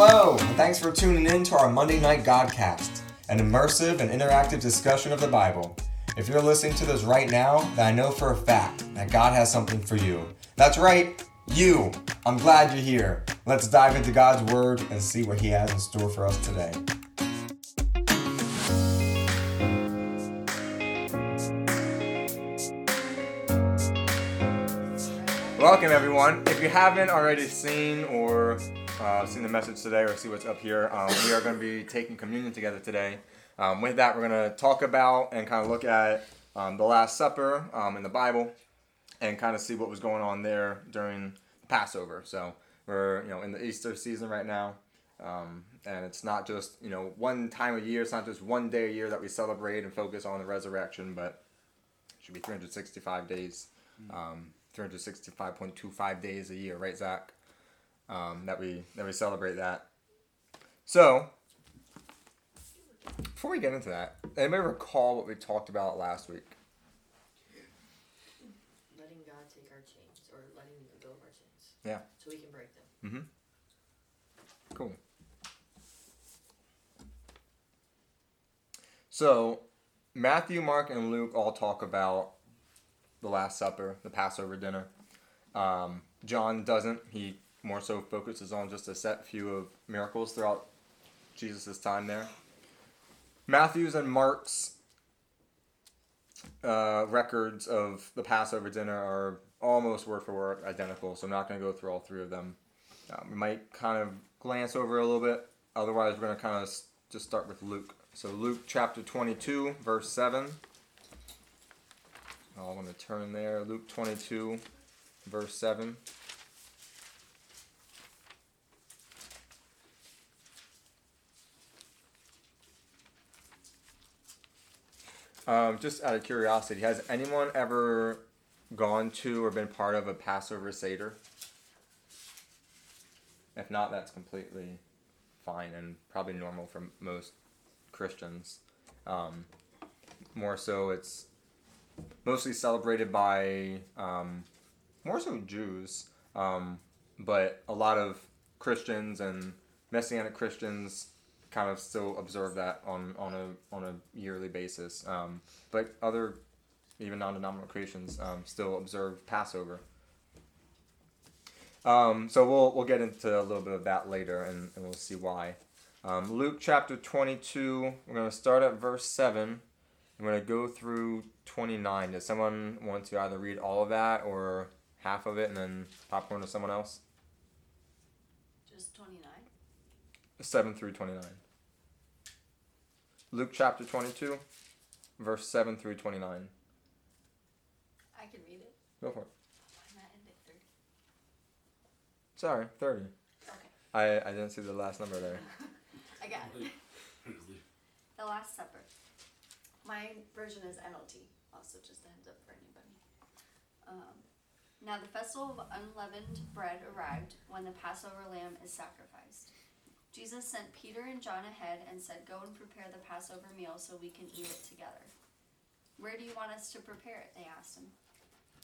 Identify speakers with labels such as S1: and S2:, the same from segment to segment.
S1: Hello, and thanks for tuning in to our Monday Night Godcast, an immersive and interactive discussion of the Bible. If you're listening to this right now, then I know for a fact that God has something for you. That's right, you. I'm glad you're here. Let's dive into God's Word and see what He has in store for us today. Welcome, everyone. If you haven't already seen or uh, seen the message today or see what's up here, um, we are going to be taking communion together today. Um, with that, we're going to talk about and kind of look at um, the Last Supper um, in the Bible and kind of see what was going on there during Passover. So we're you know in the Easter season right now, um, and it's not just you know one time a year. It's not just one day a year that we celebrate and focus on the resurrection, but it should be 365 days, um, 365.25 days a year, right, Zach? Um, that we that we celebrate that. So before we get into that, anybody recall what we talked about last week?
S2: letting God take our chains or letting go of our chains.
S1: Yeah.
S2: So we can break them.
S1: Mm-hmm. Cool. So, Matthew, Mark, and Luke all talk about the Last Supper, the Passover dinner. Um, John doesn't. He more so focuses on just a set few of miracles throughout Jesus' time there. Matthew's and Mark's uh, records of the Passover dinner are almost word for word identical, so I'm not going to go through all three of them. Um, we might kind of glance over a little bit. Otherwise, we're going to kind of just start with Luke. So, Luke chapter 22, verse 7. I want to turn there. Luke 22, verse 7. Um, just out of curiosity, has anyone ever gone to or been part of a Passover Seder? If not, that's completely fine and probably normal for most Christians. Um, more so, it's mostly celebrated by um, more so Jews, um, but a lot of Christians and Messianic Christians kind of still observe that on, on a on a yearly basis. Um, but other even non-denominational Christians um, still observe Passover. Um, so we'll we'll get into a little bit of that later, and, and we'll see why. Um, Luke chapter twenty-two. We're gonna start at verse seven. I'm gonna go through twenty-nine. Does someone want to either read all of that or half of it, and then popcorn to someone else?
S2: Just 29.
S1: Seven through twenty-nine. Luke chapter twenty-two, verse seven through twenty-nine.
S2: I can read it.
S1: Go for it.
S2: Why not end at 30?
S1: Sorry, thirty.
S2: Okay.
S1: I I didn't see the last number there.
S2: I got it. The Last Supper. My version is NLT. Also, just a heads up for anybody. Um, now, the festival of unleavened bread arrived when the Passover lamb is sacrificed. Jesus sent Peter and John ahead and said, Go and prepare the Passover meal so we can eat it together. Where do you want us to prepare it? They asked him.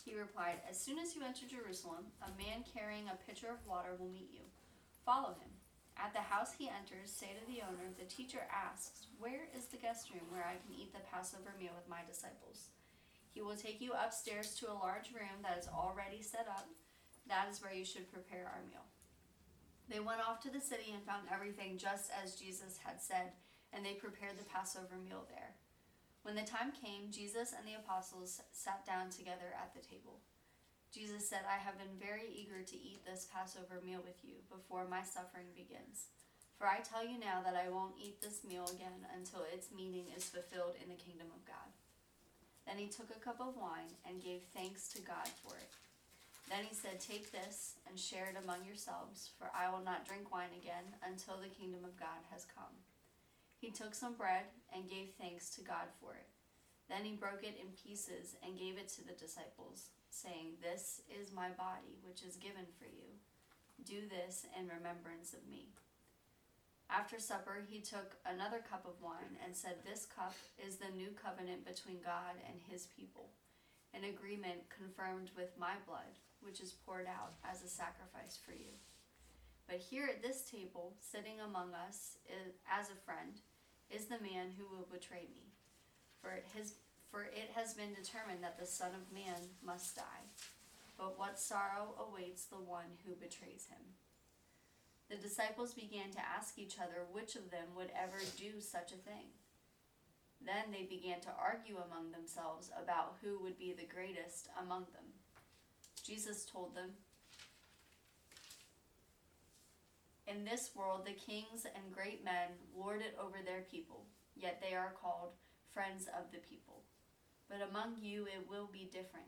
S2: He replied, As soon as you enter Jerusalem, a man carrying a pitcher of water will meet you. Follow him. At the house he enters, say to the owner, The teacher asks, Where is the guest room where I can eat the Passover meal with my disciples? He will take you upstairs to a large room that is already set up. That is where you should prepare our meal. They went off to the city and found everything just as Jesus had said, and they prepared the Passover meal there. When the time came, Jesus and the apostles sat down together at the table. Jesus said, I have been very eager to eat this Passover meal with you before my suffering begins. For I tell you now that I won't eat this meal again until its meaning is fulfilled in the kingdom of God. Then he took a cup of wine and gave thanks to God for it. Then he said, Take this and share it among yourselves, for I will not drink wine again until the kingdom of God has come. He took some bread and gave thanks to God for it. Then he broke it in pieces and gave it to the disciples, saying, This is my body, which is given for you. Do this in remembrance of me. After supper, he took another cup of wine and said, This cup is the new covenant between God and his people, an agreement confirmed with my blood, which is poured out as a sacrifice for you. But here at this table, sitting among us is, as a friend, is the man who will betray me. For it, has, for it has been determined that the Son of Man must die. But what sorrow awaits the one who betrays him? The disciples began to ask each other which of them would ever do such a thing. Then they began to argue among themselves about who would be the greatest among them. Jesus told them, In this world, the kings and great men lord it over their people, yet they are called friends of the people. But among you it will be different.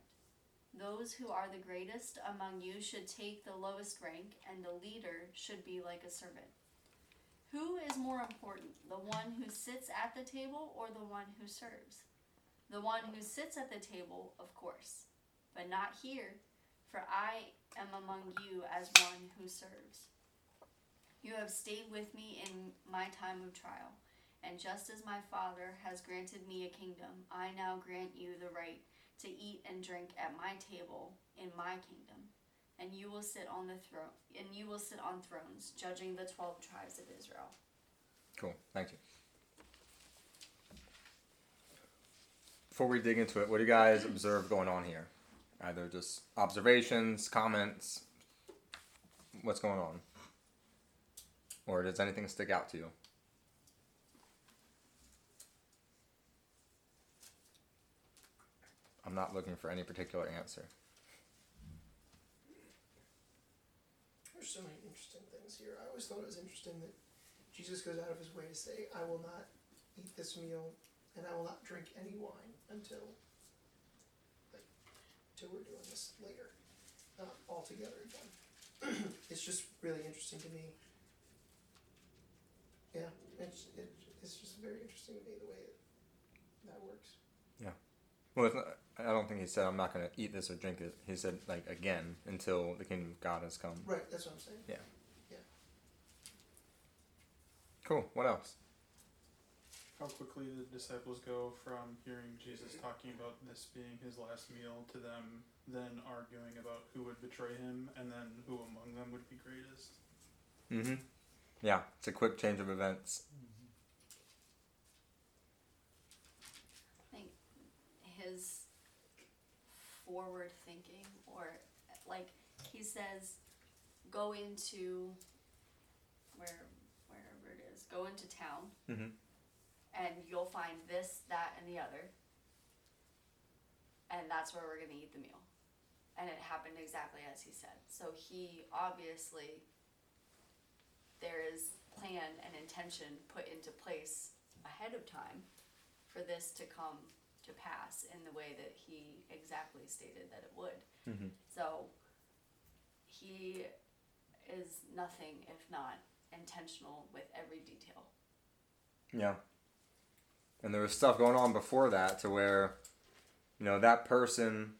S2: Those who are the greatest among you should take the lowest rank, and the leader should be like a servant. Who is more important, the one who sits at the table or the one who serves? The one who sits at the table, of course, but not here, for I am among you as one who serves. You have stayed with me in my time of trial, and just as my Father has granted me a kingdom, I now grant you the right to eat and drink at my table in my kingdom. And you will sit on the throne and you will sit on thrones, judging the twelve tribes of Israel.
S1: Cool. Thank you. Before we dig into it, what do you guys observe going on here? Either just observations, comments, what's going on? Or does anything stick out to you? I'm not looking for any particular answer.
S3: There's so many interesting things here. I always thought it was interesting that Jesus goes out of his way to say, I will not eat this meal and I will not drink any wine until until we're doing this later. Uh, all together again. it's just really interesting to me yeah, it's it, it's just very interesting to me the way it, that works.
S1: Yeah. Well, not, I don't think he said I'm not going to eat this or drink it. He said like again until the kingdom of God has come.
S3: Right. That's what I'm saying.
S1: Yeah.
S3: Yeah.
S1: Cool. What else?
S4: How quickly the disciples go from hearing Jesus talking about this being his last meal to them then arguing about who would betray him and then who among them would be greatest.
S1: Mm-hmm. Yeah, it's a quick change of events.
S2: I think his forward thinking, or like he says, go into where wherever it is, go into town,
S1: mm-hmm.
S2: And you'll find this, that, and the other, and that's where we're gonna eat the meal. And it happened exactly as he said. So he obviously there is plan and intention put into place ahead of time for this to come to pass in the way that he exactly stated that it would.
S1: Mm-hmm.
S2: So he is nothing if not intentional with every detail.
S1: Yeah. And there was stuff going on before that to where, you know, that person,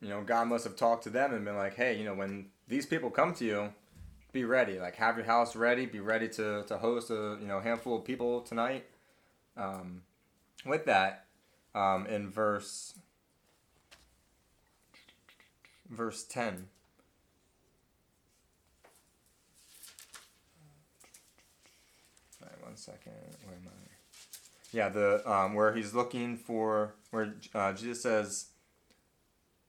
S1: you know, God must have talked to them and been like, hey, you know, when these people come to you, be ready. Like have your house ready. Be ready to, to host a you know handful of people tonight. Um, with that, um, in verse verse ten. One second. Where am I? Yeah, the um, where he's looking for where uh, Jesus says,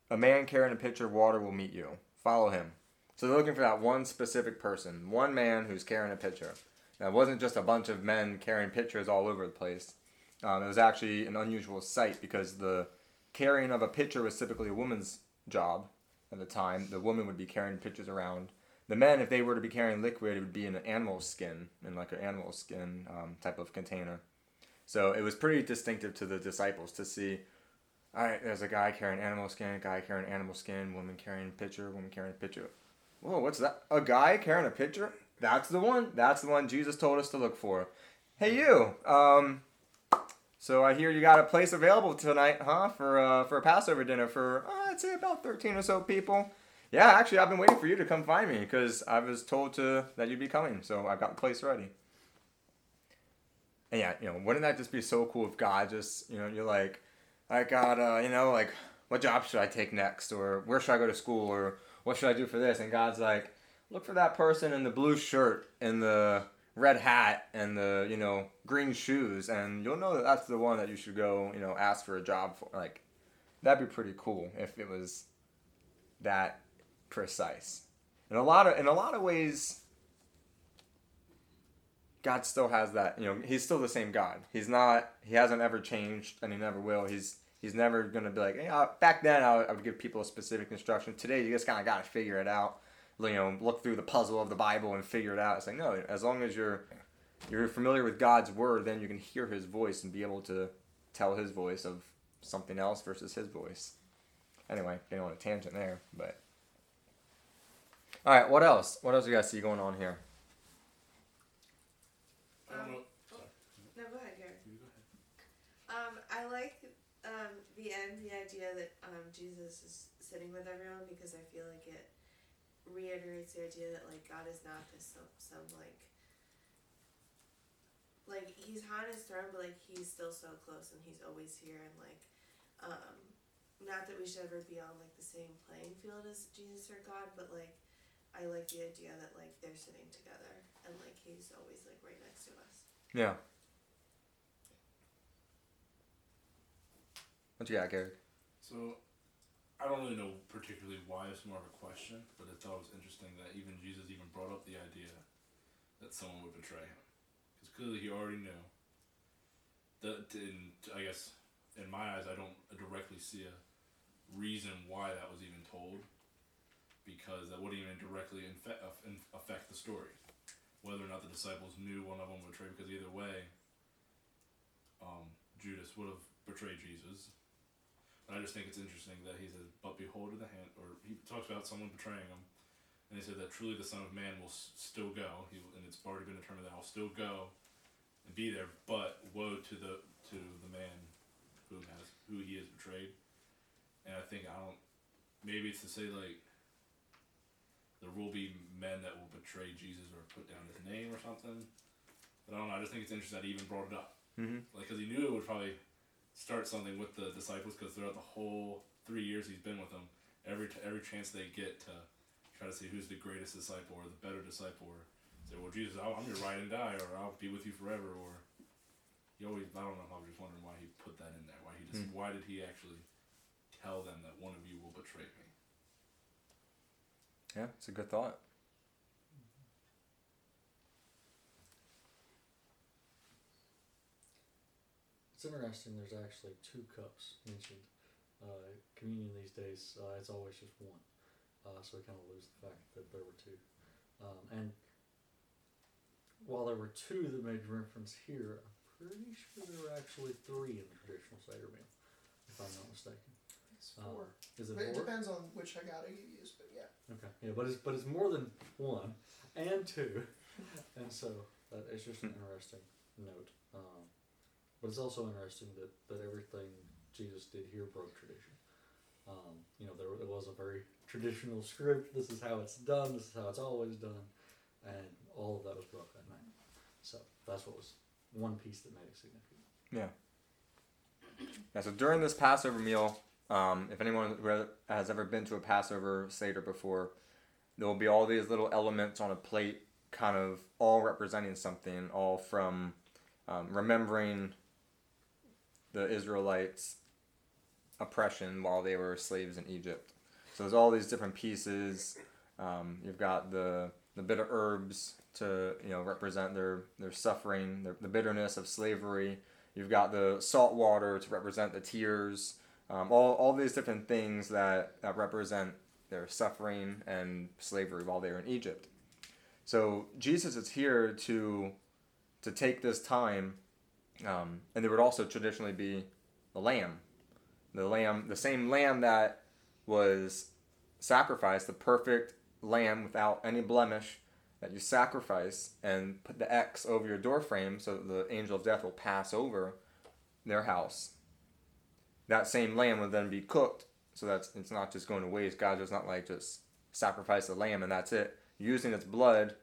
S1: "A man carrying a pitcher of water will meet you. Follow him." So they're looking for that one specific person, one man who's carrying a pitcher. Now, it wasn't just a bunch of men carrying pitchers all over the place. Um, it was actually an unusual sight because the carrying of a pitcher was typically a woman's job at the time. The woman would be carrying pitchers around. The men, if they were to be carrying liquid, it would be in an animal skin, in like an animal skin um, type of container. So it was pretty distinctive to the disciples to see, all right, there's a guy carrying animal skin, guy carrying animal skin, woman carrying a pitcher, woman carrying a pitcher Whoa, what's that? A guy carrying a pitcher? That's the one. That's the one Jesus told us to look for. Hey, you. Um, so I hear you got a place available tonight, huh? For uh, for a Passover dinner for uh, I'd say about thirteen or so people. Yeah, actually, I've been waiting for you to come find me because I was told to that you'd be coming, so I've got the place ready. And yeah, you know, wouldn't that just be so cool if God just, you know, you're like, I got, uh, you know, like, what job should I take next, or where should I go to school, or what should I do for this? And God's like, look for that person in the blue shirt and the red hat and the you know green shoes, and you'll know that that's the one that you should go you know ask for a job for. Like that'd be pretty cool if it was that precise. In a lot of in a lot of ways, God still has that. You know, He's still the same God. He's not. He hasn't ever changed, and He never will. He's He's never gonna be like, hey, back then I would, I would give people a specific instruction. Today you just kind of gotta figure it out. You know, look through the puzzle of the Bible and figure it out. It's like no, as long as you're you're familiar with God's word, then you can hear His voice and be able to tell His voice of something else versus His voice. Anyway, getting on a tangent there, but all right, what else? What else do you guys see going on here?
S5: I don't
S6: Um,
S5: know.
S6: No, go ahead, Gary.
S5: You go ahead.
S6: Um, I like um, the end, the idea that um, Jesus is sitting with everyone because I feel like it reiterates the idea that like God is not this some, some like like he's on his throne, but like he's still so close and he's always here and like um, not that we should ever be on like the same playing field as Jesus or God, but like I like the idea that like they're sitting together and like he's always like right next to us.
S1: Yeah. What you got, Garrett?
S5: So, I don't really know particularly why it's more of a question, but I thought it was interesting that even Jesus even brought up the idea that someone would betray him, because clearly he already knew. That in I guess in my eyes, I don't directly see a reason why that was even told, because that wouldn't even directly infe- affect the story, whether or not the disciples knew one of them would betray. Because either way, um, Judas would have betrayed Jesus. But I just think it's interesting that he says, "But behold, the hand," or he talks about someone betraying him, and he said that truly the Son of Man will s- still go. He and it's already been determined that I'll still go and be there. But woe to the to the man who has who he has betrayed. And I think I don't. Maybe it's to say like there will be men that will betray Jesus or put down his name or something. But I don't know. I just think it's interesting that he even brought it up
S1: Mm-hmm.
S5: like because he knew it would probably start something with the disciples because throughout the whole three years he's been with them every t- every chance they get to try to see who's the greatest disciple or the better disciple or say well jesus I'll, i'm your ride and die or i'll be with you forever or he always i don't know I'm just wondering why he put that in there why he just why did he actually tell them that one of you will betray me
S1: Yeah, it's a good thought.
S7: It's interesting. There's actually two cups mentioned. Uh, communion these days, uh, it's always just one. Uh, so we kind of lose the fact that there were two. Um, and while there were two that made reference here, I'm pretty sure there were actually three in the traditional Seder meal, if I'm not mistaken.
S3: It's
S7: Uh,
S3: four.
S7: is it
S3: But it
S7: four?
S3: depends on which Haggadah you use, but yeah.
S7: Okay, yeah, but it's but it's more than one and two, and so that it's just an interesting note. Um, but it's also interesting that that everything Jesus did here broke tradition. Um, you know, there it was a very traditional script. This is how it's done. This is how it's always done, and all of that was broke that night. So that's what was one piece that made it significant.
S1: Yeah. Yeah. So during this Passover meal, um, if anyone has ever been to a Passover Seder before, there will be all these little elements on a plate, kind of all representing something, all from um, remembering the Israelites' oppression while they were slaves in Egypt. So there's all these different pieces. Um, you've got the the bitter herbs to you know represent their their suffering, their, the bitterness of slavery. You've got the salt water to represent the tears. Um, all, all these different things that, that represent their suffering and slavery while they were in Egypt. So Jesus is here to to take this time, um, and there would also traditionally be the lamb, the lamb, the same lamb that was sacrificed, the perfect lamb without any blemish that you sacrifice and put the X over your doorframe so the angel of death will pass over their house. That same lamb would then be cooked so that's it's not just going to waste. God does not like just sacrifice the lamb and that's it. Using its blood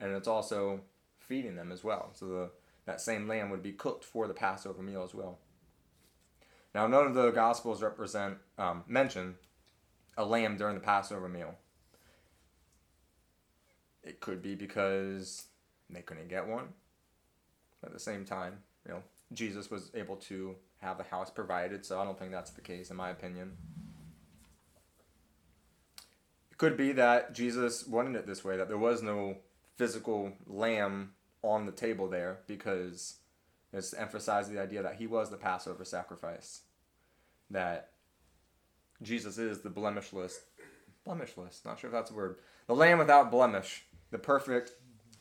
S1: and it's also feeding them as well. So the, that same lamb would be cooked for the Passover meal as well. Now, none of the Gospels represent um, mention a lamb during the Passover meal. It could be because they couldn't get one. At the same time, you know, Jesus was able to have a house provided, so I don't think that's the case, in my opinion. It could be that Jesus wanted it this way, that there was no physical lamb on the table there because it's to emphasize the idea that he was the Passover sacrifice. That Jesus is the blemishless, blemishless, not sure if that's a word, the lamb without blemish, the perfect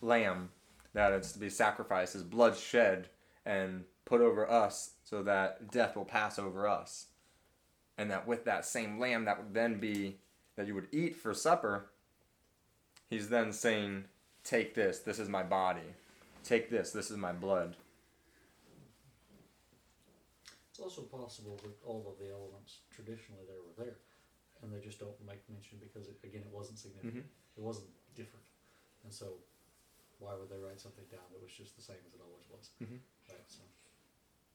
S1: lamb that is to be sacrificed, his blood shed and put over us so that death will pass over us. And that with that same lamb that would then be, that you would eat for supper, he's then saying, Take this, this is my body. Take this, this is my blood.
S7: It's also possible that all of the elements traditionally there were there, and they just don't make mention because it, again it wasn't significant. It wasn't different, and so why would they write something down that was just the same as it always was?
S1: Mhm.
S7: Right. So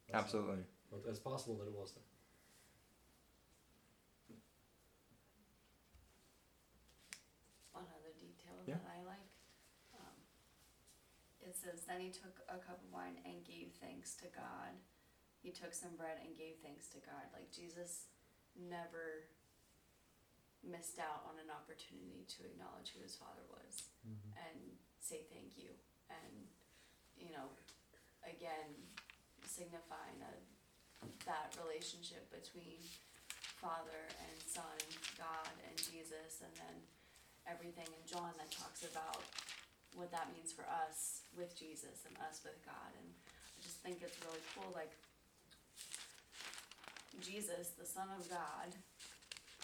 S7: that's
S1: Absolutely.
S7: But it's possible that it was there.
S2: One other detail
S1: Yeah.
S2: that I like. Um, it says, Then he took a cup of wine and gave thanks to God. He took some bread and gave thanks to God. Like Jesus never missed out on an opportunity to acknowledge who his father was and say thank you. And, you know, again, signifying a, that relationship between Father and Son, God and Jesus, and then everything in John that talks about what that means for us with Jesus and us with God. And I just think it's really cool. Like, Jesus, the Son of God,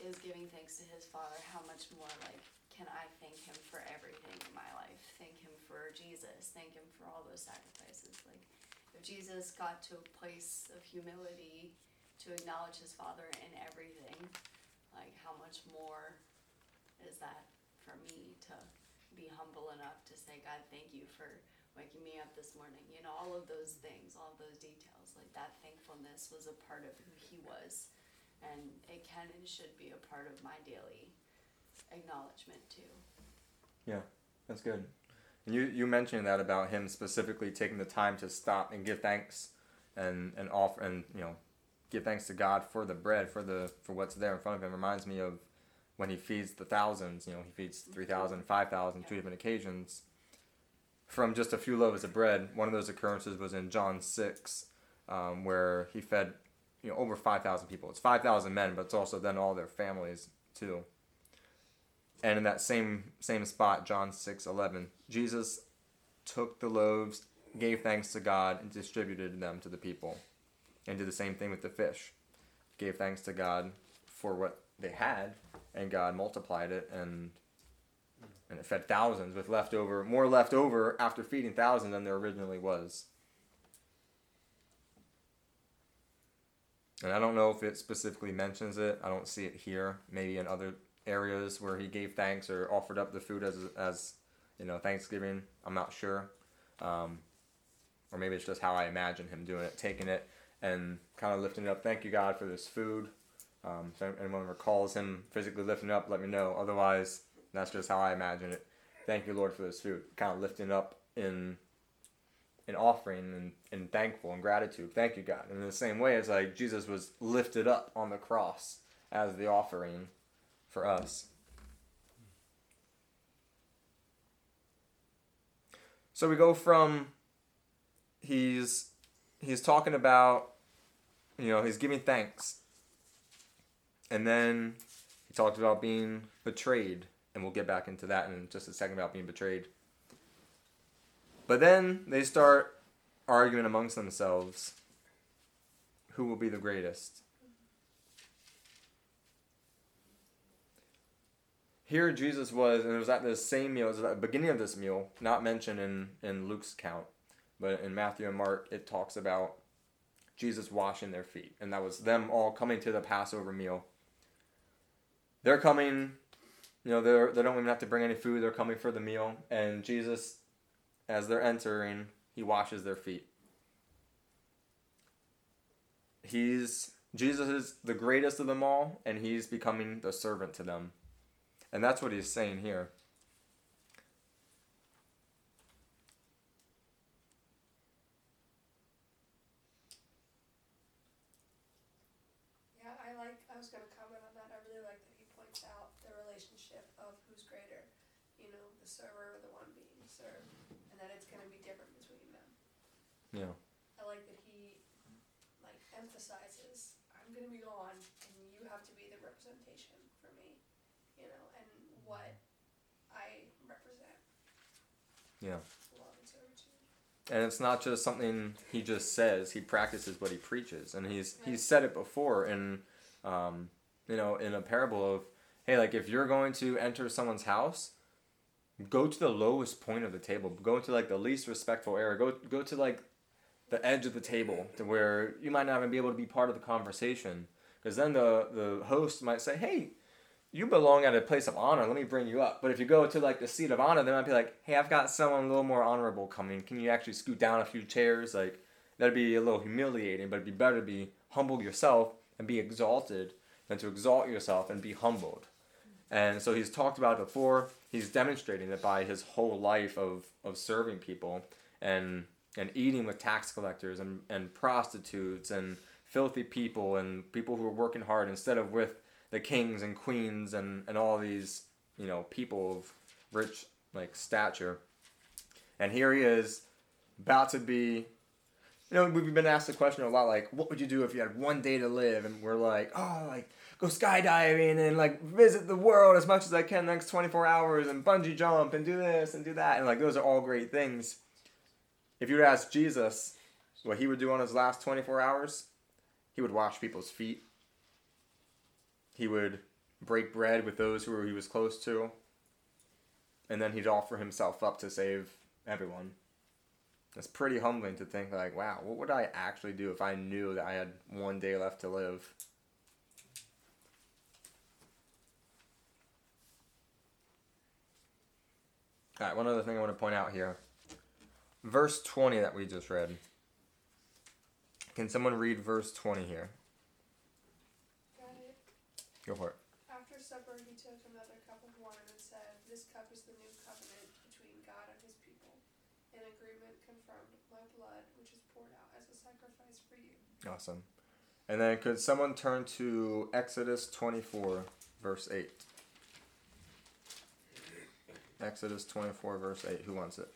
S2: is giving thanks to his Father. How much more, like, can I thank him for everything in my life? Thank him for Jesus. Thank him for all those sacrifices. Like, if Jesus got to a place of humility to acknowledge his Father in everything, like, how much more is that for me to be humble enough to say, God, thank you for waking me up this morning. You know, all of those things, all of those details, like that thankfulness was a part of who he was. And it can and should be a part of my daily acknowledgement too.
S1: Yeah, that's good. And you you mentioned that about him specifically taking the time to stop and give thanks and and offer and you know give thanks to God for the bread for the for what's there in front of him reminds me of when he feeds the thousands, you know, he feeds 3,000, 5,000, two different occasions from just a few loaves of bread. One of those occurrences was in John 6 um, where he fed you know over 5,000 people. It's 5,000 men, but it's also then all their families too. And in that same same spot, John six eleven, Jesus took the loaves, gave thanks to God, and distributed them to the people. And did the same thing with the fish. Gave thanks to God for what they had, and God multiplied it and and it fed thousands with leftover more leftover after feeding thousands than there originally was. And I don't know if it specifically mentions it. I don't see it here. Maybe in other areas where he gave thanks or offered up the food as as you know Thanksgiving. I'm not sure, um, or maybe it's just how I imagine him doing it, taking it and kind of lifting it up. Thank you God for this food. Um, if anyone recalls him physically lifting up, let me know. Otherwise, that's just how I imagine it. Thank you Lord for this food. Kind of lifting up in in offering and, and thankful and gratitude. Thank you God. And in the same way, it's like Jesus was lifted up on the cross as the offering for us. So we go from he's he's talking about you know, he's giving thanks. And then he talked about being betrayed, and we'll get back into that in just a second about being betrayed. But then they start arguing amongst themselves who will be the greatest. Here Jesus was, and it was at the same meal, it was at the beginning of this meal, not mentioned in, in Luke's count, but in Matthew and Mark, it talks about Jesus washing their feet. And that was them all coming to the Passover meal. They're coming, you know, they're, they don't even have to bring any food, they're coming for the meal. And Jesus, as they're entering, he washes their feet. He's Jesus is the greatest of them all, and he's becoming the servant to them. And that's what he's saying here.
S8: Yeah, I like, I was going to comment on that. I really like that he points out the relationship of who's greater, you know, the server or the one being served, and that it's going to be different between them.
S1: Yeah.
S8: I like that he, like, emphasizes I'm going to be gone, and you have to be the representation for me you know, and what I represent.
S1: Yeah.
S8: Love and servitude.
S1: And it's not just something he just says; he practices what he preaches, and he's he's said it before in, um, you know, in a parable of, hey, like if you're going to enter someone's house, go to the lowest point of the table, go to like the least respectful area, go go to like the edge of the table to where you might not even be able to be part of the conversation, because then the the host might say, hey. You belong at a place of honor. Let me bring you up. But if you go to like the seat of honor, they might be like, "Hey, I've got someone a little more honorable coming. Can you actually scoot down a few chairs?" Like that'd be a little humiliating. But it'd be better to be humble yourself and be exalted than to exalt yourself and be humbled. And so he's talked about it before. He's demonstrating it by his whole life of, of serving people and and eating with tax collectors and, and prostitutes and filthy people and people who are working hard instead of with the kings and queens and, and all these, you know, people of rich like stature. And here he is about to be you know, we've been asked the question a lot like, what would you do if you had one day to live? And we're like, oh, like, go skydiving and like visit the world as much as I can the next 24 hours and bungee jump and do this and do that. And like, those are all great things. If you were to ask Jesus what he would do on his last 24 hours, he would wash people's feet. He would break bread with those who he was close to. And then he'd offer himself up to save everyone. It's pretty humbling to think like, wow, what would I actually do if I knew that I had one day left to live? All right, one other thing I want to point out here. Verse 20 that we just read. Can someone read verse 20 here? Go for it.
S8: After supper, he took another cup of wine and said, This cup is the new covenant between God and his people, an agreement confirmed my blood, which is poured out as a sacrifice for you.
S1: Awesome. And then could someone turn to Exodus 24, verse 8? Exodus 24, verse 8. Who wants it?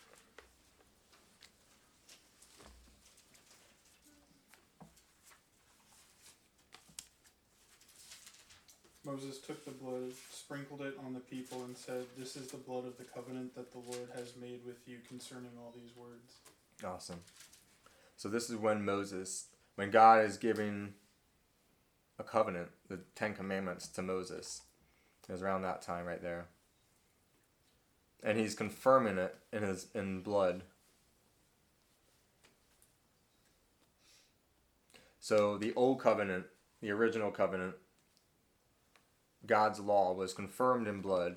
S4: Moses took the blood, sprinkled it on the people, and said, This is the blood of the covenant that the Lord has made with you concerning all these words.
S1: Awesome. So this is when Moses, when God is giving a covenant, the Ten Commandments to Moses. It was around that time right there. And he's confirming it in his in blood. So the old covenant, the original covenant, God's law was confirmed in blood.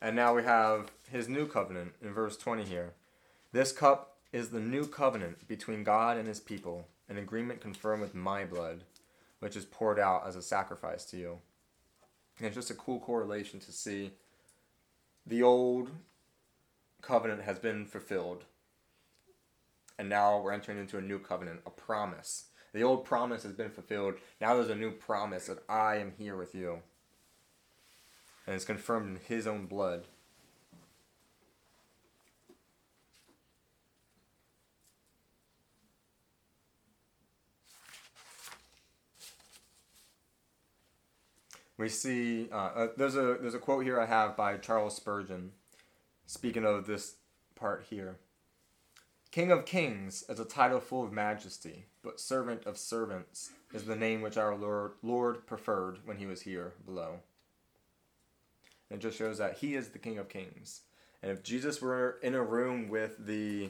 S1: And now we have his new covenant in verse 20 here. This cup is the new covenant between God and his people, an agreement confirmed with my blood, which is poured out as a sacrifice to you. And it's just a cool correlation to see the old covenant has been fulfilled. And now we're entering into a new covenant, a promise. The old promise has been fulfilled. Now there's a new promise that I am here with you. And it's confirmed in his own blood. we see uh, uh, there's a there's a quote here I have by Charles Spurgeon, speaking of this part here. King of Kings is a title full of majesty, but servant of servants is the name which our Lord Lord preferred when he was here below. And it just shows that he is the King of Kings. And if Jesus were in a room with the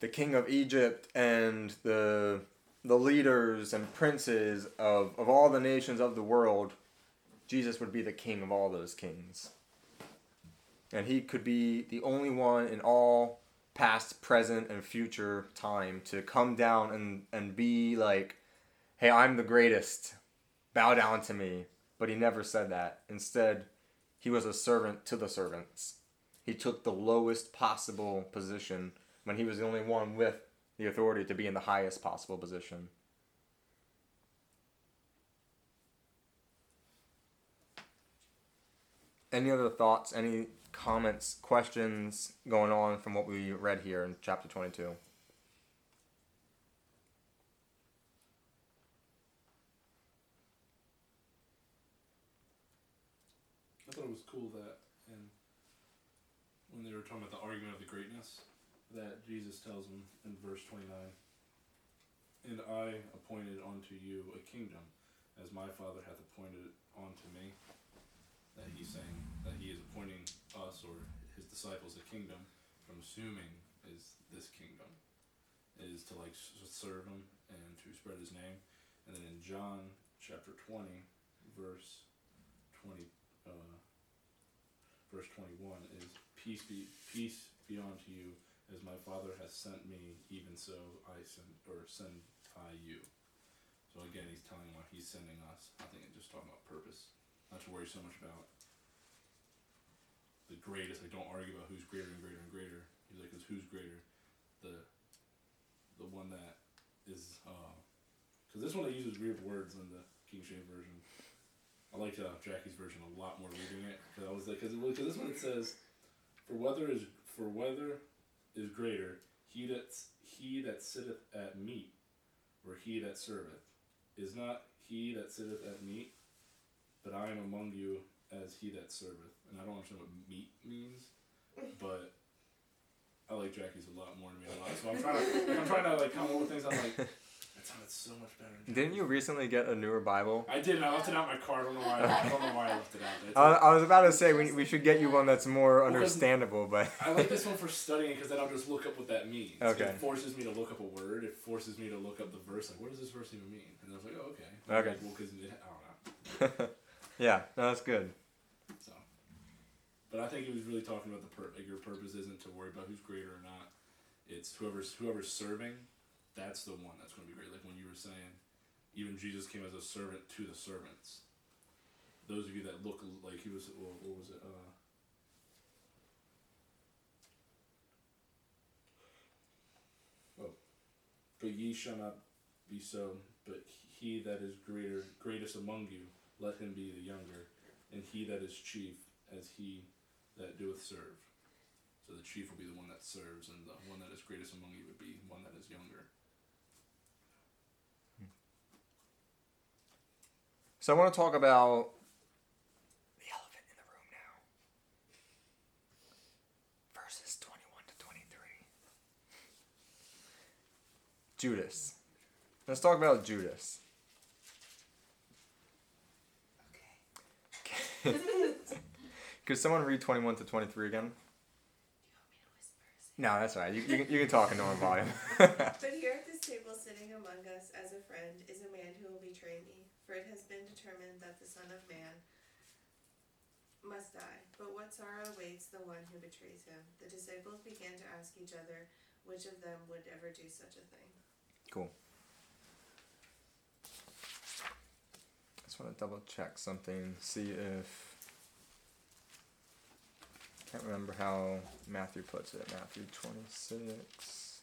S1: the king of Egypt and the the leaders and princes of, of all the nations of the world, Jesus would be the king of all those kings. And he could be the only one in all past, present, and future time to come down and, and be like, hey, I'm the greatest. Bow down to me. But he never said that. Instead, he was a servant to the servants. He took the lowest possible position when he was the only one with the authority to be in the highest possible position. Any other thoughts? Any comments, questions going on from what we read here in chapter 22?
S5: I thought it was cool that, and when they were talking about the argument of the greatness, that Jesus tells them in verse 29, And I appointed unto you a kingdom, as my Father hath appointed unto me. That he's saying that he is appointing us or his disciples a kingdom, from assuming is this kingdom, is to like serve him and to spread his name. And then in John chapter 20, verse 20, uh, verse 21 is peace be peace be unto you. As my father has sent me even so i send or send i you. So again he's telling why he's sending us. I think it's just talking about purpose not to worry so much about the greatest. Like don't argue about who's greater and greater and greater. He's like who's greater? The the one that is because this one that uses weird words in the king james version. I liked uh, Jackie's version a lot more reading it. Because I was like, because this one says, "For whether is for whether is greater, he that he that sitteth at meat, or he that serveth, is not he that sitteth at meat, but I am among you as he that serveth." And I don't understand what meat means, but I like Jackie's a lot more than me a lot. So I'm trying to, I'm trying to like come up with things. I'm like, that sounded so much better.
S1: Didn't you recently get a newer Bible?
S5: I did. and I left it out in my car. I don't know why. I don't know why I left it out. It's
S1: I, I was about to say we, we should get you one that's more understandable, but
S5: I like this one for studying because then I'll just look up what that means.
S1: Okay.
S5: It forces me to look up a word. It forces me to look up the verse. Like, what does this verse even mean? And I was like, oh, okay.
S1: Okay.
S5: Like, well, because I don't know.
S1: yeah, no, that's good.
S5: So, but I think he was really talking about the pur- like your purpose isn't to worry about who's greater or not. It's whoever's whoever's serving. That's the one that's going to be great. Like when you were saying, even Jesus came as a servant to the servants. Those of you that look like he was, what, what was it? Uh, oh, but ye shall not be so. But he that is greater, greatest among you, let him be the younger, and he that is chief, as he that doeth serve. So the chief will be the one that serves, and the one that is greatest among you would be one that is younger. Hmm.
S1: So I want to talk about the elephant in the room now. Verses 21 to 23. Judas. Let's talk about Judas. Could someone read 21 to 23 again? No, that's all right. You, you, can- you can talk in normal volume.
S6: But here at this table, sitting among us as a friend, is a man who will betray me. For it has been determined that the Son of Man must die. But what sorrow awaits the one who betrays him? The disciples began to ask each other which of them would ever do such a thing.
S1: Cool. Just want to double check something, see if. I can't remember how Matthew puts it. Matthew 26.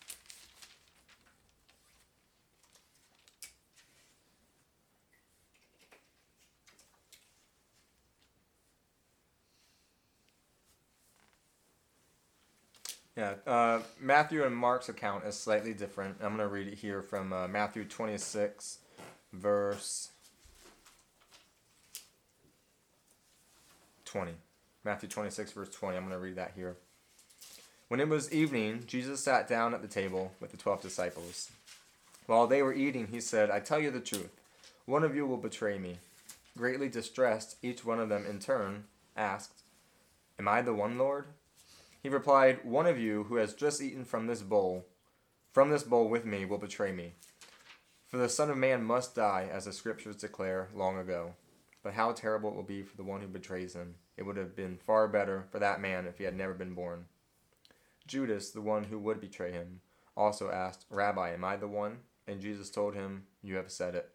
S1: Yeah, uh, Matthew and Mark's account is slightly different. I'm going to read it here from uh, Matthew 26, verse 20. Matthew 26, verse 20. I'm going to read that here. When it was evening, Jesus sat down at the table with the twelve disciples. While they were eating, he said, I tell you the truth. One of you will betray me. Greatly distressed, each one of them in turn asked, Am I the one, Lord? He replied, One of you who has just eaten from this bowl, from this bowl with me, will betray me. For the Son of Man must die, as the Scriptures declare long ago. But how terrible it will be for the one who betrays him. It would have been far better for that man if he had never been born. Judas, the one who would betray him, also asked, Rabbi, am I the one? And Jesus told him, You have said it.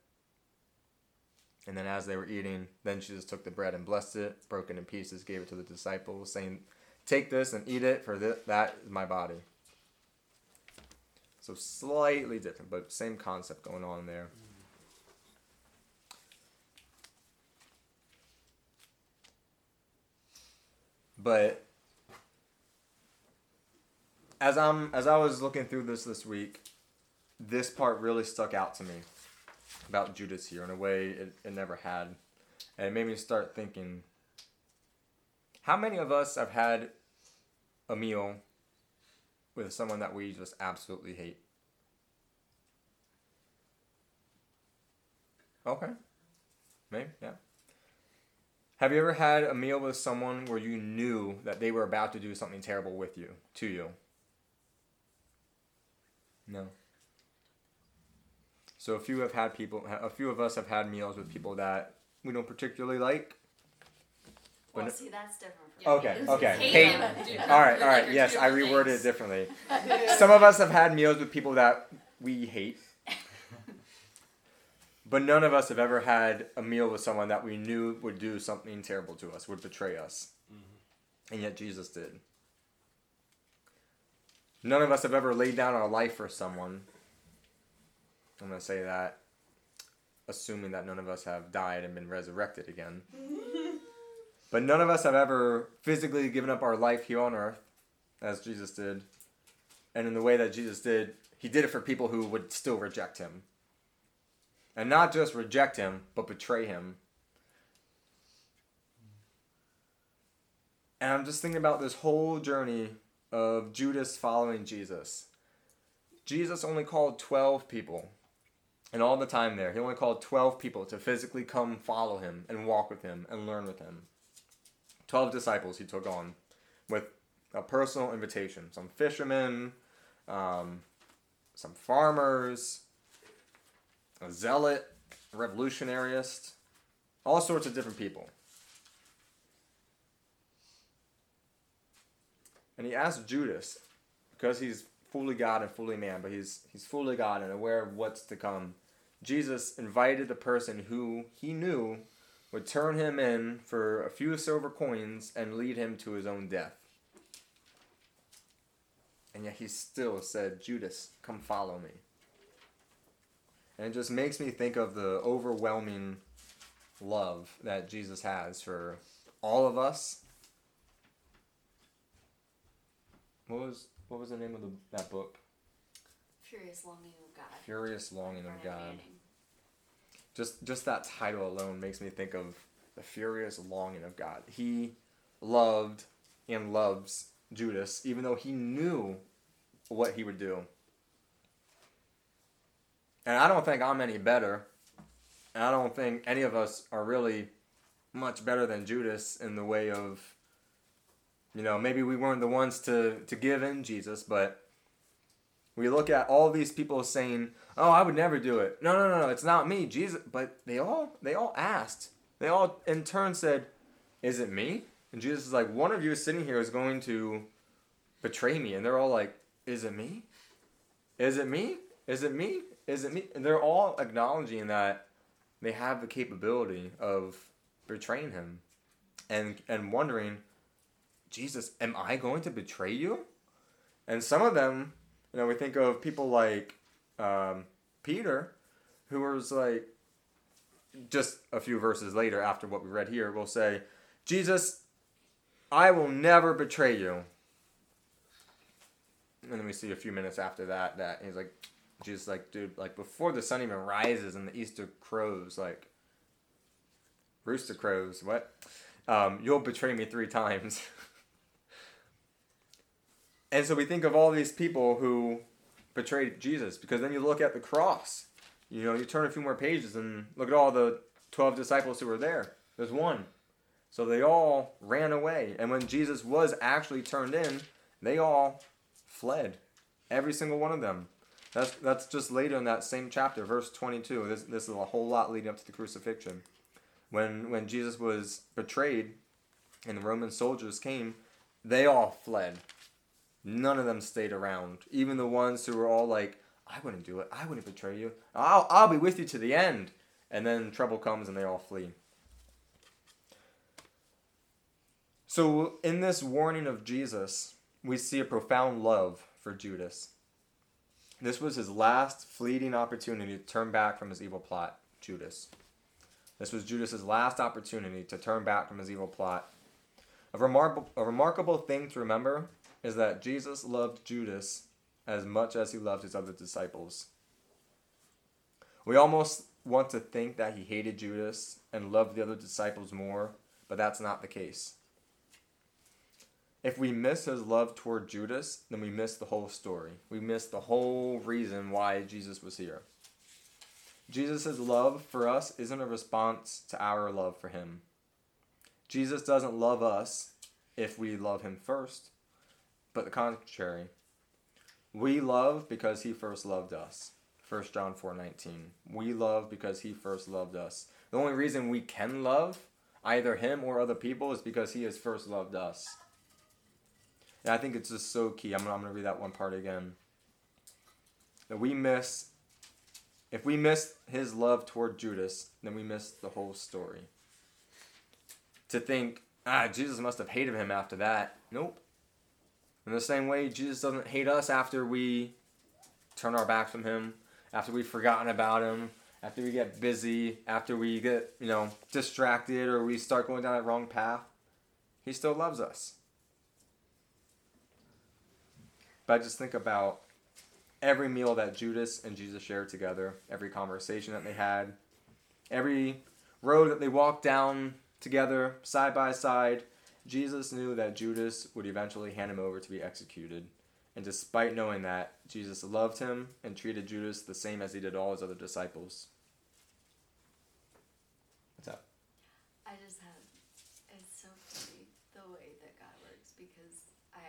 S1: And then as they were eating, then Jesus took the bread and blessed it, broke it in pieces, gave it to the disciples, saying, Take this and eat it, for th- that is my body. So slightly different, but same concept going on there. But as I'm as I was looking through this this week, this part really stuck out to me about Judas here in a way it, it never had. And it made me start thinking how many of us have had a meal with someone that we just absolutely hate? Okay. Maybe, yeah. Have you ever had a meal with someone where you knew that they were about to do something terrible with you, to you? No. So a few have had people, a few of us have had meals with people that we don't particularly like.
S2: Well,
S1: But-
S2: see, that's different. From
S1: Okay, okay.
S2: Hate
S1: Hate-
S2: them.
S9: Dude,
S1: All right,
S9: we're
S1: all
S9: like
S1: right. Yes, I reworded it differently. Some of us have had meals with people that we hate. But none of us have ever had a meal with someone that we knew would do something terrible to us, would betray us. Mm-hmm. And yet Jesus did. None of us have ever laid down our life for someone. I'm going to say that, assuming that none of us have died and been resurrected again. but none of us have ever physically given up our life here on earth, as Jesus did. And in the way that Jesus did, he did it for people who would still reject him. And not just reject him, but betray him. And I'm just thinking about this whole journey of Judas following Jesus. Jesus only called 12 people. And all the time there, he only called 12 people to physically come follow him and walk with him and learn with him. 12 disciples he took on with a personal invitation. Some fishermen, um, some farmers, a zealot, a revolutionarist, all sorts of different people. And he asked Judas, because he's fully God and fully man, but he's he's fully God and aware of what's to come. Jesus invited the person who he knew would turn him in for a few silver coins and lead him to his own death. And yet he still said, Judas, come follow me. And it just makes me think of the overwhelming love that Jesus has for all of us. What was what was the name of the, that book?
S2: Furious longing of God.
S1: Furious Longing of God. Just just that title alone makes me think of the furious longing of God. He loved and loves Judas, even though he knew what he would do. And I don't think I'm any better. And I don't think any of us are really much better than Judas in the way of, you know, maybe we weren't the ones to, to give in Jesus, but we look at all these people saying, "Oh, I would never do it." No, no, no, no, it's not me, Jesus. But they all they all asked. They all in turn said, "Is it me?" And Jesus is like, "One of you sitting here is going to betray me." And they're all like, "Is it me? Is it me? Is it me? Is it me?" They're all acknowledging that they have the capability of betraying him, and and wondering, "Jesus, am I going to betray you?" And some of them you know, we think of people like um, Peter, who was like, just a few verses later after what we read here, will say, Jesus, I will never betray you. And then we see a few minutes after that that he's like, Jesus, like, dude, like before the sun even rises and the Easter crows, like, rooster crows, what? Um, you'll betray me three times. And so we think of all these people who betrayed Jesus because then you look at the cross. You know, you turn a few more pages and look at all the 12 disciples who were there. There's one. So they all ran away. And when Jesus was actually turned in, they all fled. Every single one of them. That's, that's just later in that same chapter, verse 22. This, this is a whole lot leading up to the crucifixion. When, when Jesus was betrayed and the Roman soldiers came, they all fled. None of them stayed around. Even the ones who were all like, I wouldn't do it. I wouldn't betray you. I'll, I'll be with you to the end. And then trouble comes and they all flee. So, in this warning of Jesus, we see a profound love for Judas. This was his last fleeting opportunity to turn back from his evil plot, Judas. This was Judas's last opportunity to turn back from his evil plot. A remarkable, a remarkable thing to remember is that Jesus loved Judas as much as he loved his other disciples. We almost want to think that he hated Judas and loved the other disciples more, but that's not the case. If we miss his love toward Judas, then we miss the whole story. We miss the whole reason why Jesus was here. Jesus' love for us isn't a response to our love for him. Jesus doesn't love us if we love him first, but the contrary. We love because he first loved us. 1 John 4:19. We love because he first loved us. The only reason we can love either him or other people is because he has first loved us. I think it's just so key. I'm, I'm going to read that one part again. That we miss, if we miss his love toward Judas, then we miss the whole story. To think, ah, Jesus must have hated him after that. Nope. In the same way, Jesus doesn't hate us after we turn our back from him, after we've forgotten about him, after we get busy, after we get, you know, distracted or we start going down that wrong path. He still loves us. But I just think about every meal that Judas and Jesus shared together, every conversation that they had, every road that they walked down together, side by side. Jesus knew that Judas would eventually hand him over to be executed. And despite knowing that, Jesus loved him and treated Judas the same as he did all his other disciples. What's up?
S2: I just have. It's so funny the way that God works because I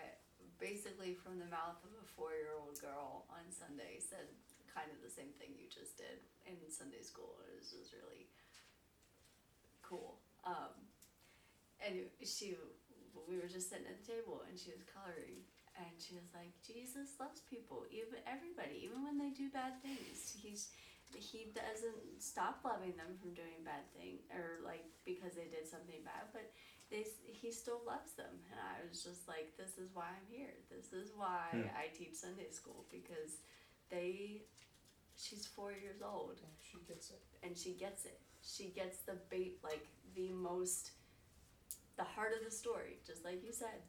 S2: basically from the mouth of a four-year-old girl on Sunday said kind of the same thing you just did in Sunday school. It was really cool. Um, and she, we were just sitting at the table and she was coloring and she was like, Jesus loves people, even everybody, even when they do bad things. He's he doesn't stop loving them from doing bad thing or like because they did something bad, but they he still loves them. And I was just like, this is why I'm here. This is why
S1: Hmm.
S2: I teach Sunday school because they. She's four years old
S3: She gets it.
S2: and she gets it. She gets the bait like the most the heart of the story, just like you said.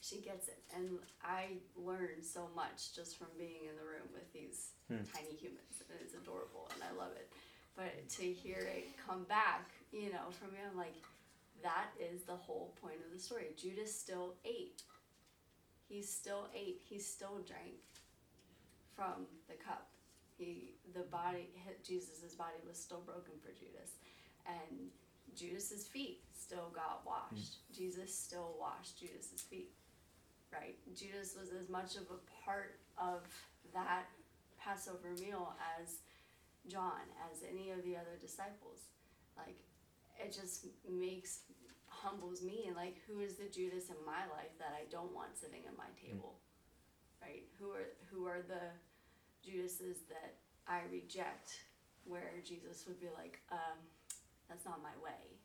S2: She gets it. And I learned so much just from being in the room with these
S1: Hmm.
S2: tiny humans and it's adorable and I love it. But to hear it come back, you know, from me I'm like, that is the whole point of the story. Judas still ate. He still ate. He still drank from the cup. He the body Jesus's body was still broken for Judas, and Judas's feet still got washed. Hmm. Jesus still washed Judas's feet, right? Judas was as much of a part of that Passover meal as John, as any of the other disciples. Like it just makes humbles me and like who is the Judas in my life that I don't want sitting at my table, right? Who are who are the Judases that I reject, where Jesus would be like, um, that's not my way.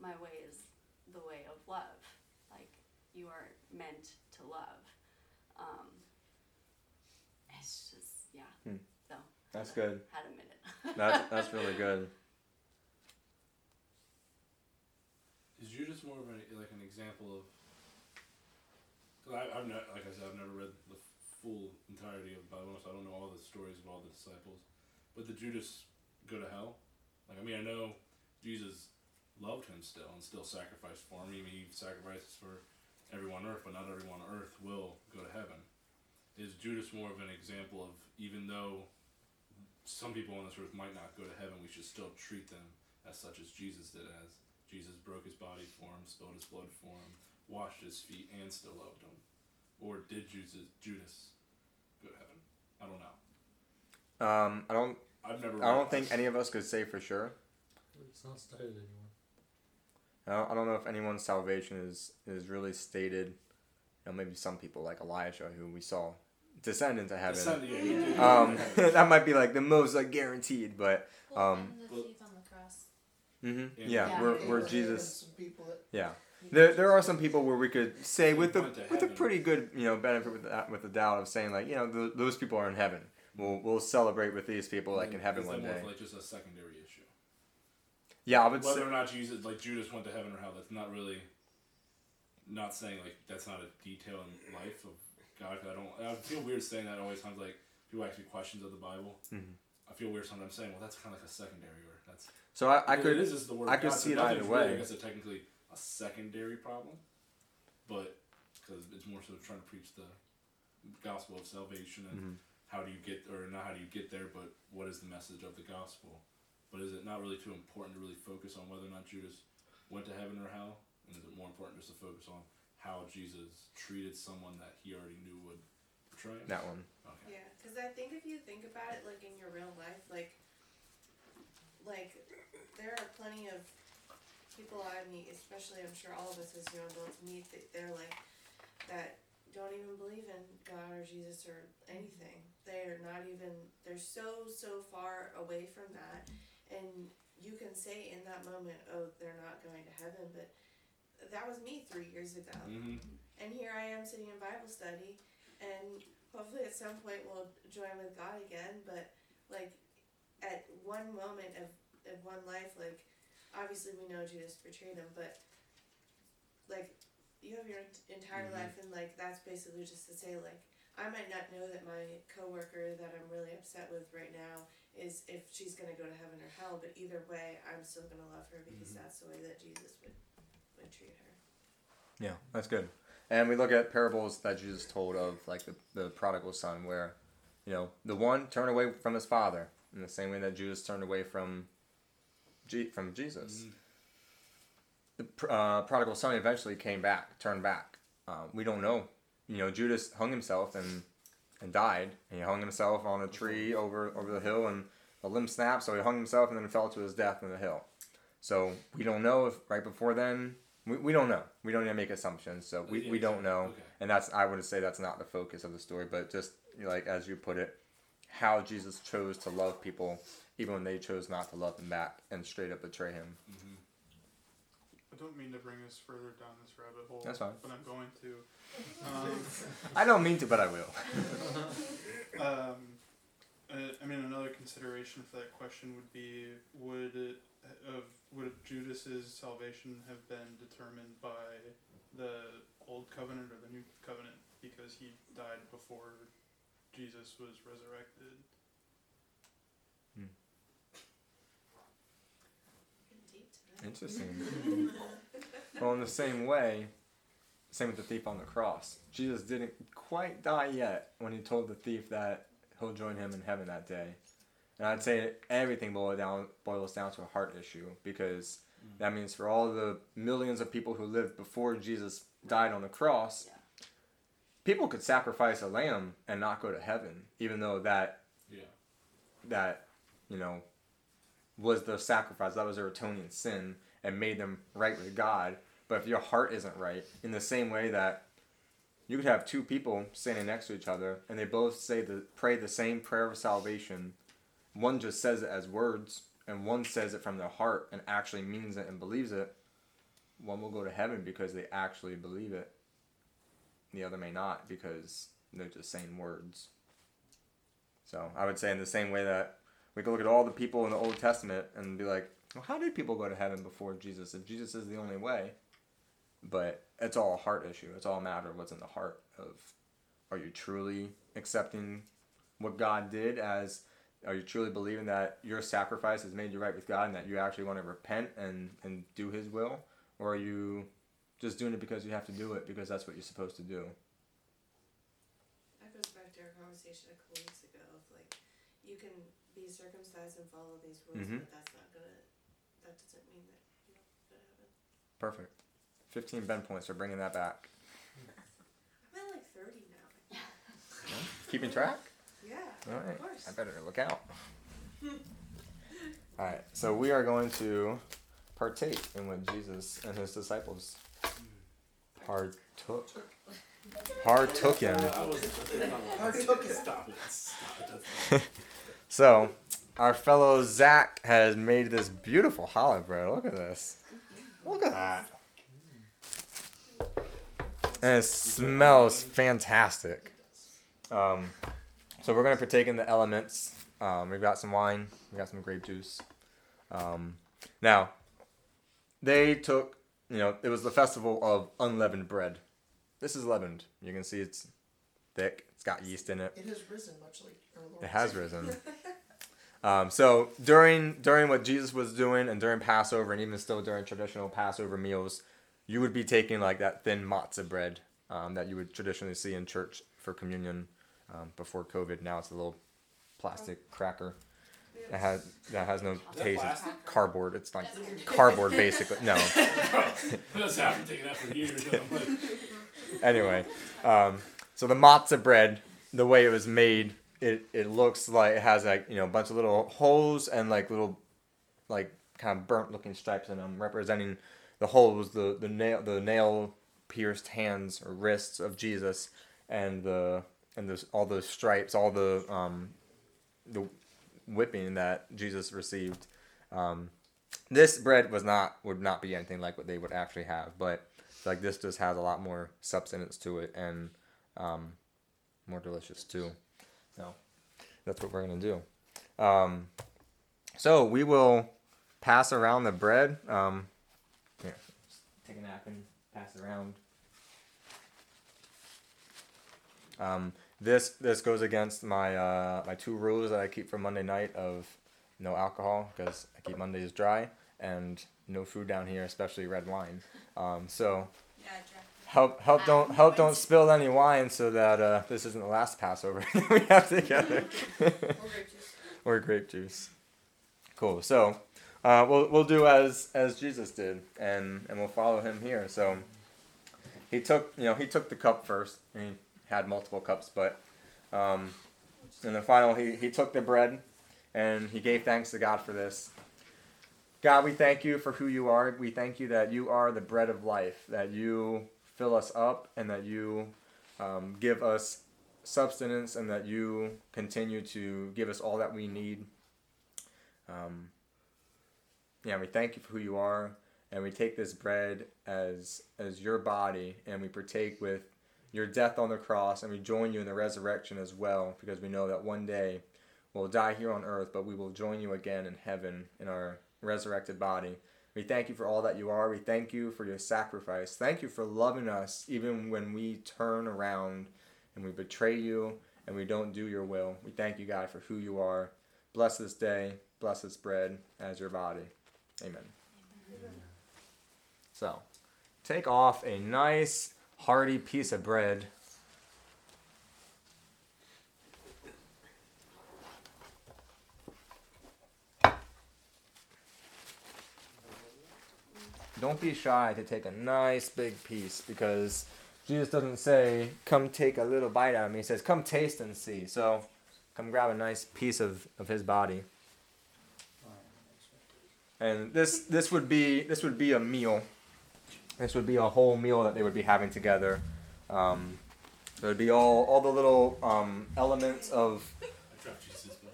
S2: My way is the way of love. Like, you are meant to love. Um, it's just, yeah.
S1: Hmm.
S2: So,
S1: That's good.
S2: had a minute.
S1: That's that's really good.
S5: Is Judas more of an, like an example of? I, I've not, like I said, I've never read the full entirety of Bible, so I don't know all the stories of all the disciples. But did Judas go to hell? Like I mean, I know Jesus loved him still and still sacrificed for him. I mean, he sacrifices for everyone on earth, but not everyone on earth will go to heaven. Is Judas more of an example of even though some people on this earth might not go to heaven, we should still treat them as such as Jesus did as Jesus broke his body for him, spilled his blood for him, washed his feet, and still loved him? Or did Judas, Judas go to heaven? I don't know.
S1: Um, I don't
S5: I've never.
S1: I don't think
S5: this.
S1: any of us could say for sure.
S7: It's not stated anywhere.
S1: I don't, I don't know if anyone's salvation is is really stated. You know, maybe some people like Elijah, who we saw descend into heaven.
S5: Descend- yeah, he.
S1: Um, that might be like the most like guaranteed, but Um,
S5: well-
S9: thief on the cross.
S1: Hmm
S5: Yeah.
S1: yeah,
S2: Yeah.
S1: we're, we're Jesus.
S3: Some people that
S1: Yeah, there, there are some people where we could say with the with a pretty good you know benefit with the, with the doubt of saying like you know th- those people are in heaven. We'll we'll celebrate with these people like in heaven
S5: Is
S1: one day.
S5: like just a secondary issue?
S1: Yeah, I would
S5: Whether
S1: say.
S5: or not Jesus, like Judas, went to heaven or hell, that's not really not saying like that's not a detail in life of God. I don't. I feel weird saying that. Always sounds like people ask me questions of the Bible.
S1: Mhm.
S5: I feel weird sometimes saying, well, that's kind of like a secondary or that's.
S1: So I, I could
S5: is just the word
S1: I could see it
S5: nothing's
S1: either
S5: really,
S1: way.
S5: I guess it's technically a secondary problem, but because it's more so trying to preach the gospel of salvation and
S1: Mhm.
S5: how do you get or not how do you get there, but what is the message of the gospel? But is it not really too important to really focus on whether or not Judas went to heaven or hell? And is it more important just to focus on how Jesus treated someone that he already knew would betray him?
S1: that one.
S5: Okay.
S6: Yeah, because I think if you think about it, like in your real life, like, like there are plenty of people I meet, especially I'm sure all of us as young adults meet, that they're like that don't even believe in God or Jesus or anything. They're not even. They're so so far away from that, and you can say in that moment, oh, they're not going to heaven, but that was me three years ago.
S5: Mm-hmm.
S6: And here I am sitting in Bible study, and hopefully at some point we'll join with God again. But like at one moment of, of one life, like obviously we know Judas betrayed him, but like you have your ent- entire
S5: Mhm.
S6: life, and like that's basically just to say like I might not know that my coworker that I'm really upset with right now is if she's gonna go to heaven or hell, but either way, I'm still gonna love her because
S5: Mhm.
S6: that's the way that Jesus would would treat her.
S1: Yeah, that's good. And we look at parables that Jesus told of like the, the prodigal son where, you know, the one turned away from his father in the same way that Judas turned away from G- from Jesus.
S5: Mhm.
S1: The uh, prodigal son eventually came back, turned back. Uh, we don't know. You know, Judas hung himself and and died. And he hung himself on a tree over over the hill, and the limb snapped, so he hung himself and then fell to his death in the hill. So we don't know if right before then. We, we don't know. We don't even make assumptions. So we, we don't know.
S5: Okay.
S1: And that's I would say that's not the focus of the story, but just like as you put it, how Jesus chose to love people even when they chose not to love him back and straight up betray him.
S5: Mm-hmm.
S4: I don't mean to bring us further down this rabbit hole.
S1: That's fine.
S4: But I'm going to. Um,
S1: I don't mean to, but I will.
S4: Um, uh, I mean, another consideration for that question would be: Would it, of would Judas's salvation have been determined by the old covenant or the new covenant because he died before Jesus was resurrected?
S6: Getting.
S1: Interesting. well, in the same way, same with the thief on the cross. Jesus didn't quite die yet when he told the thief that he'll join him in heaven that day. And I'd say everything boils down boils down to a heart issue because mm. that means for all the millions of people who lived before Jesus died on the cross,
S2: Yeah.
S1: People could sacrifice a lamb and not go to heaven, even though that
S5: Yeah.
S1: that you know was the sacrifice. That was their atoning sin and made them right with god. But if your heart isn't right in the same way that you could have two people standing next to each other and they both say the pray the same prayer of salvation. One just says it as words and one says it from their heart and actually means it and believes it. One will go to heaven because they actually believe it the other may not because they're just saying words so I would say in the same way that we could look at all the people in the Old Testament and be like, well, how did people go to heaven before Jesus? If Jesus is the only way, but it's all a heart issue. It's all a matter of what's in the heart of, are you truly accepting what God did as, are you truly believing that your sacrifice has made you right with God and that you actually want to repent and, and do His will? Or are you just doing it because you have to do it because that's what you're supposed to do?
S6: That goes back to our conversation a couple weeks ago of like, you can be circumcised and follow these rules,
S1: Mhm.
S6: but that's not gonna. That doesn't mean that you're not gonna have.
S1: Perfect. 15 Ben points for bringing that back.
S6: I'm at like thirty now.
S1: Keeping track?
S6: Yeah,
S1: All right.
S6: of course.
S1: I better look out. All right. So we are going to partake in what Jesus and his disciples partook. Partook in.
S3: Partook it.
S5: Stop it. Stop it.
S1: So our fellow Zach has made this beautiful challah bread. Look at this. Look at that. And it smells fantastic. Um, so we're gonna partake in the elements. Um, we've got some wine. We got some grape juice. Um, now, they took you know, it was the festival of unleavened bread. This is leavened. You can see it's thick. It's got yeast in it.
S3: It has risen much like our Lord.
S1: It has risen. Um, so during during what Jesus was doing, and during Passover, and even still during traditional Passover meals, you would be taking like that thin matzah bread um, that you would traditionally see in church for communion um, before COVID. Now it's a little plastic cracker that has that has no taste. It's cardboard. It's like cardboard basically. No.
S5: That's happened taking that for years. and I'm like,
S1: anyway, um, so the matzah bread, the way it was made, it, it looks like it has like you know a bunch of little holes and like little like kind of burnt looking stripes in them, representing the holes, the the nail the nail pierced hands or wrists of Jesus, and the and those all those stripes, all the um, the whipping that Jesus received. Um, this bread was not would not be anything like what they would actually have, but like this just has a lot more substance to it and um, more delicious too. So that's what we're gonna do. Um, so we will pass around the bread. Um, here, take a nap and pass it around. Um, this this goes against my uh, my two rules that I keep for Monday night of no alcohol because I keep Mondays dry and no food down here, especially red wine. Um, so
S6: Yeah,
S1: help help don't help don't spill any wine so that uh, this isn't the last Passover that we have together. or grape juice. Cool. So uh, we'll we'll do as as Jesus did, and and we'll follow him here. So he took you know he took the cup first, and he had multiple cups, but um, in the final he he took the bread, and he gave thanks to God for this. God, we thank you for who you are. We thank you that you are the bread of life, that you fill us up, and that you um, give us substance, and that you continue to give us all that we need. Um, yeah, we thank you for who you are, and we take this bread as as your body, and we partake with your death on the cross, and we join you in the resurrection as well, because we know that one day we'll die here on earth, but we will join you again in heaven in our resurrected body. We thank you for all that you are. We thank you for your sacrifice. Thank you for loving us even when we turn around and we betray you and we don't do your will. We thank you, God, for who you are. Bless this day. Bless this bread as your body. Amen. So, take off a nice, hearty piece of bread. Don't be shy to take a nice big piece because Jesus doesn't say, come take a little bite out of me. He says, come taste and see. So, come grab a nice piece of, of his body. And this this would be this would be a meal. This would be a whole meal that they would be having together. Um, so it'd be all all the little um, elements of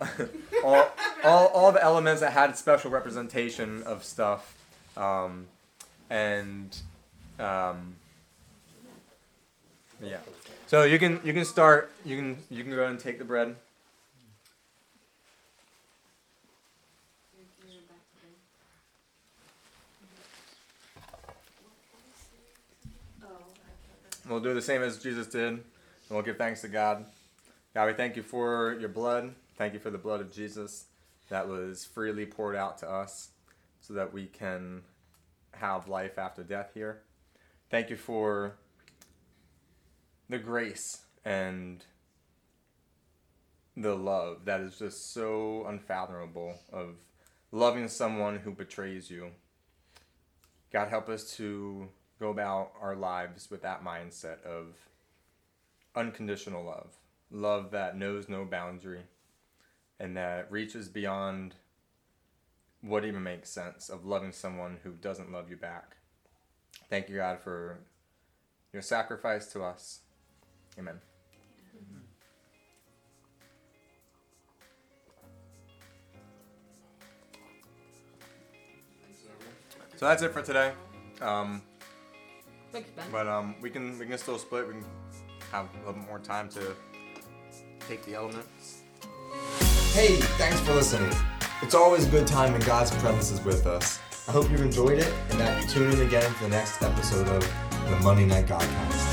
S1: all, all, all the elements that had special representation of stuff. Um, and um, yeah. So you can you can start you can you can go and take the bread we'll do the same as jesus did and we'll give thanks to god. God we thank you for your blood. Thank you for the blood of jesus that was freely poured out to us so that we can have life after death here. Thank you for the grace and the love that is just so unfathomable of loving someone who betrays you. God, help us to go about our lives with that mindset of unconditional love, love that knows no boundary and that reaches beyond what even makes sense of loving someone who doesn't love you back. Thank you, God, for your sacrifice to us. Amen. So that's it for today. Um,
S2: Thanks, Ben.
S1: but um, we can we can still split. We can have a little more time to take the elements. Hey, thanks for listening. It's always a good time when God's presence is with us. I hope you've enjoyed it and that you tune in again for the next episode of the Monday Night Godcast.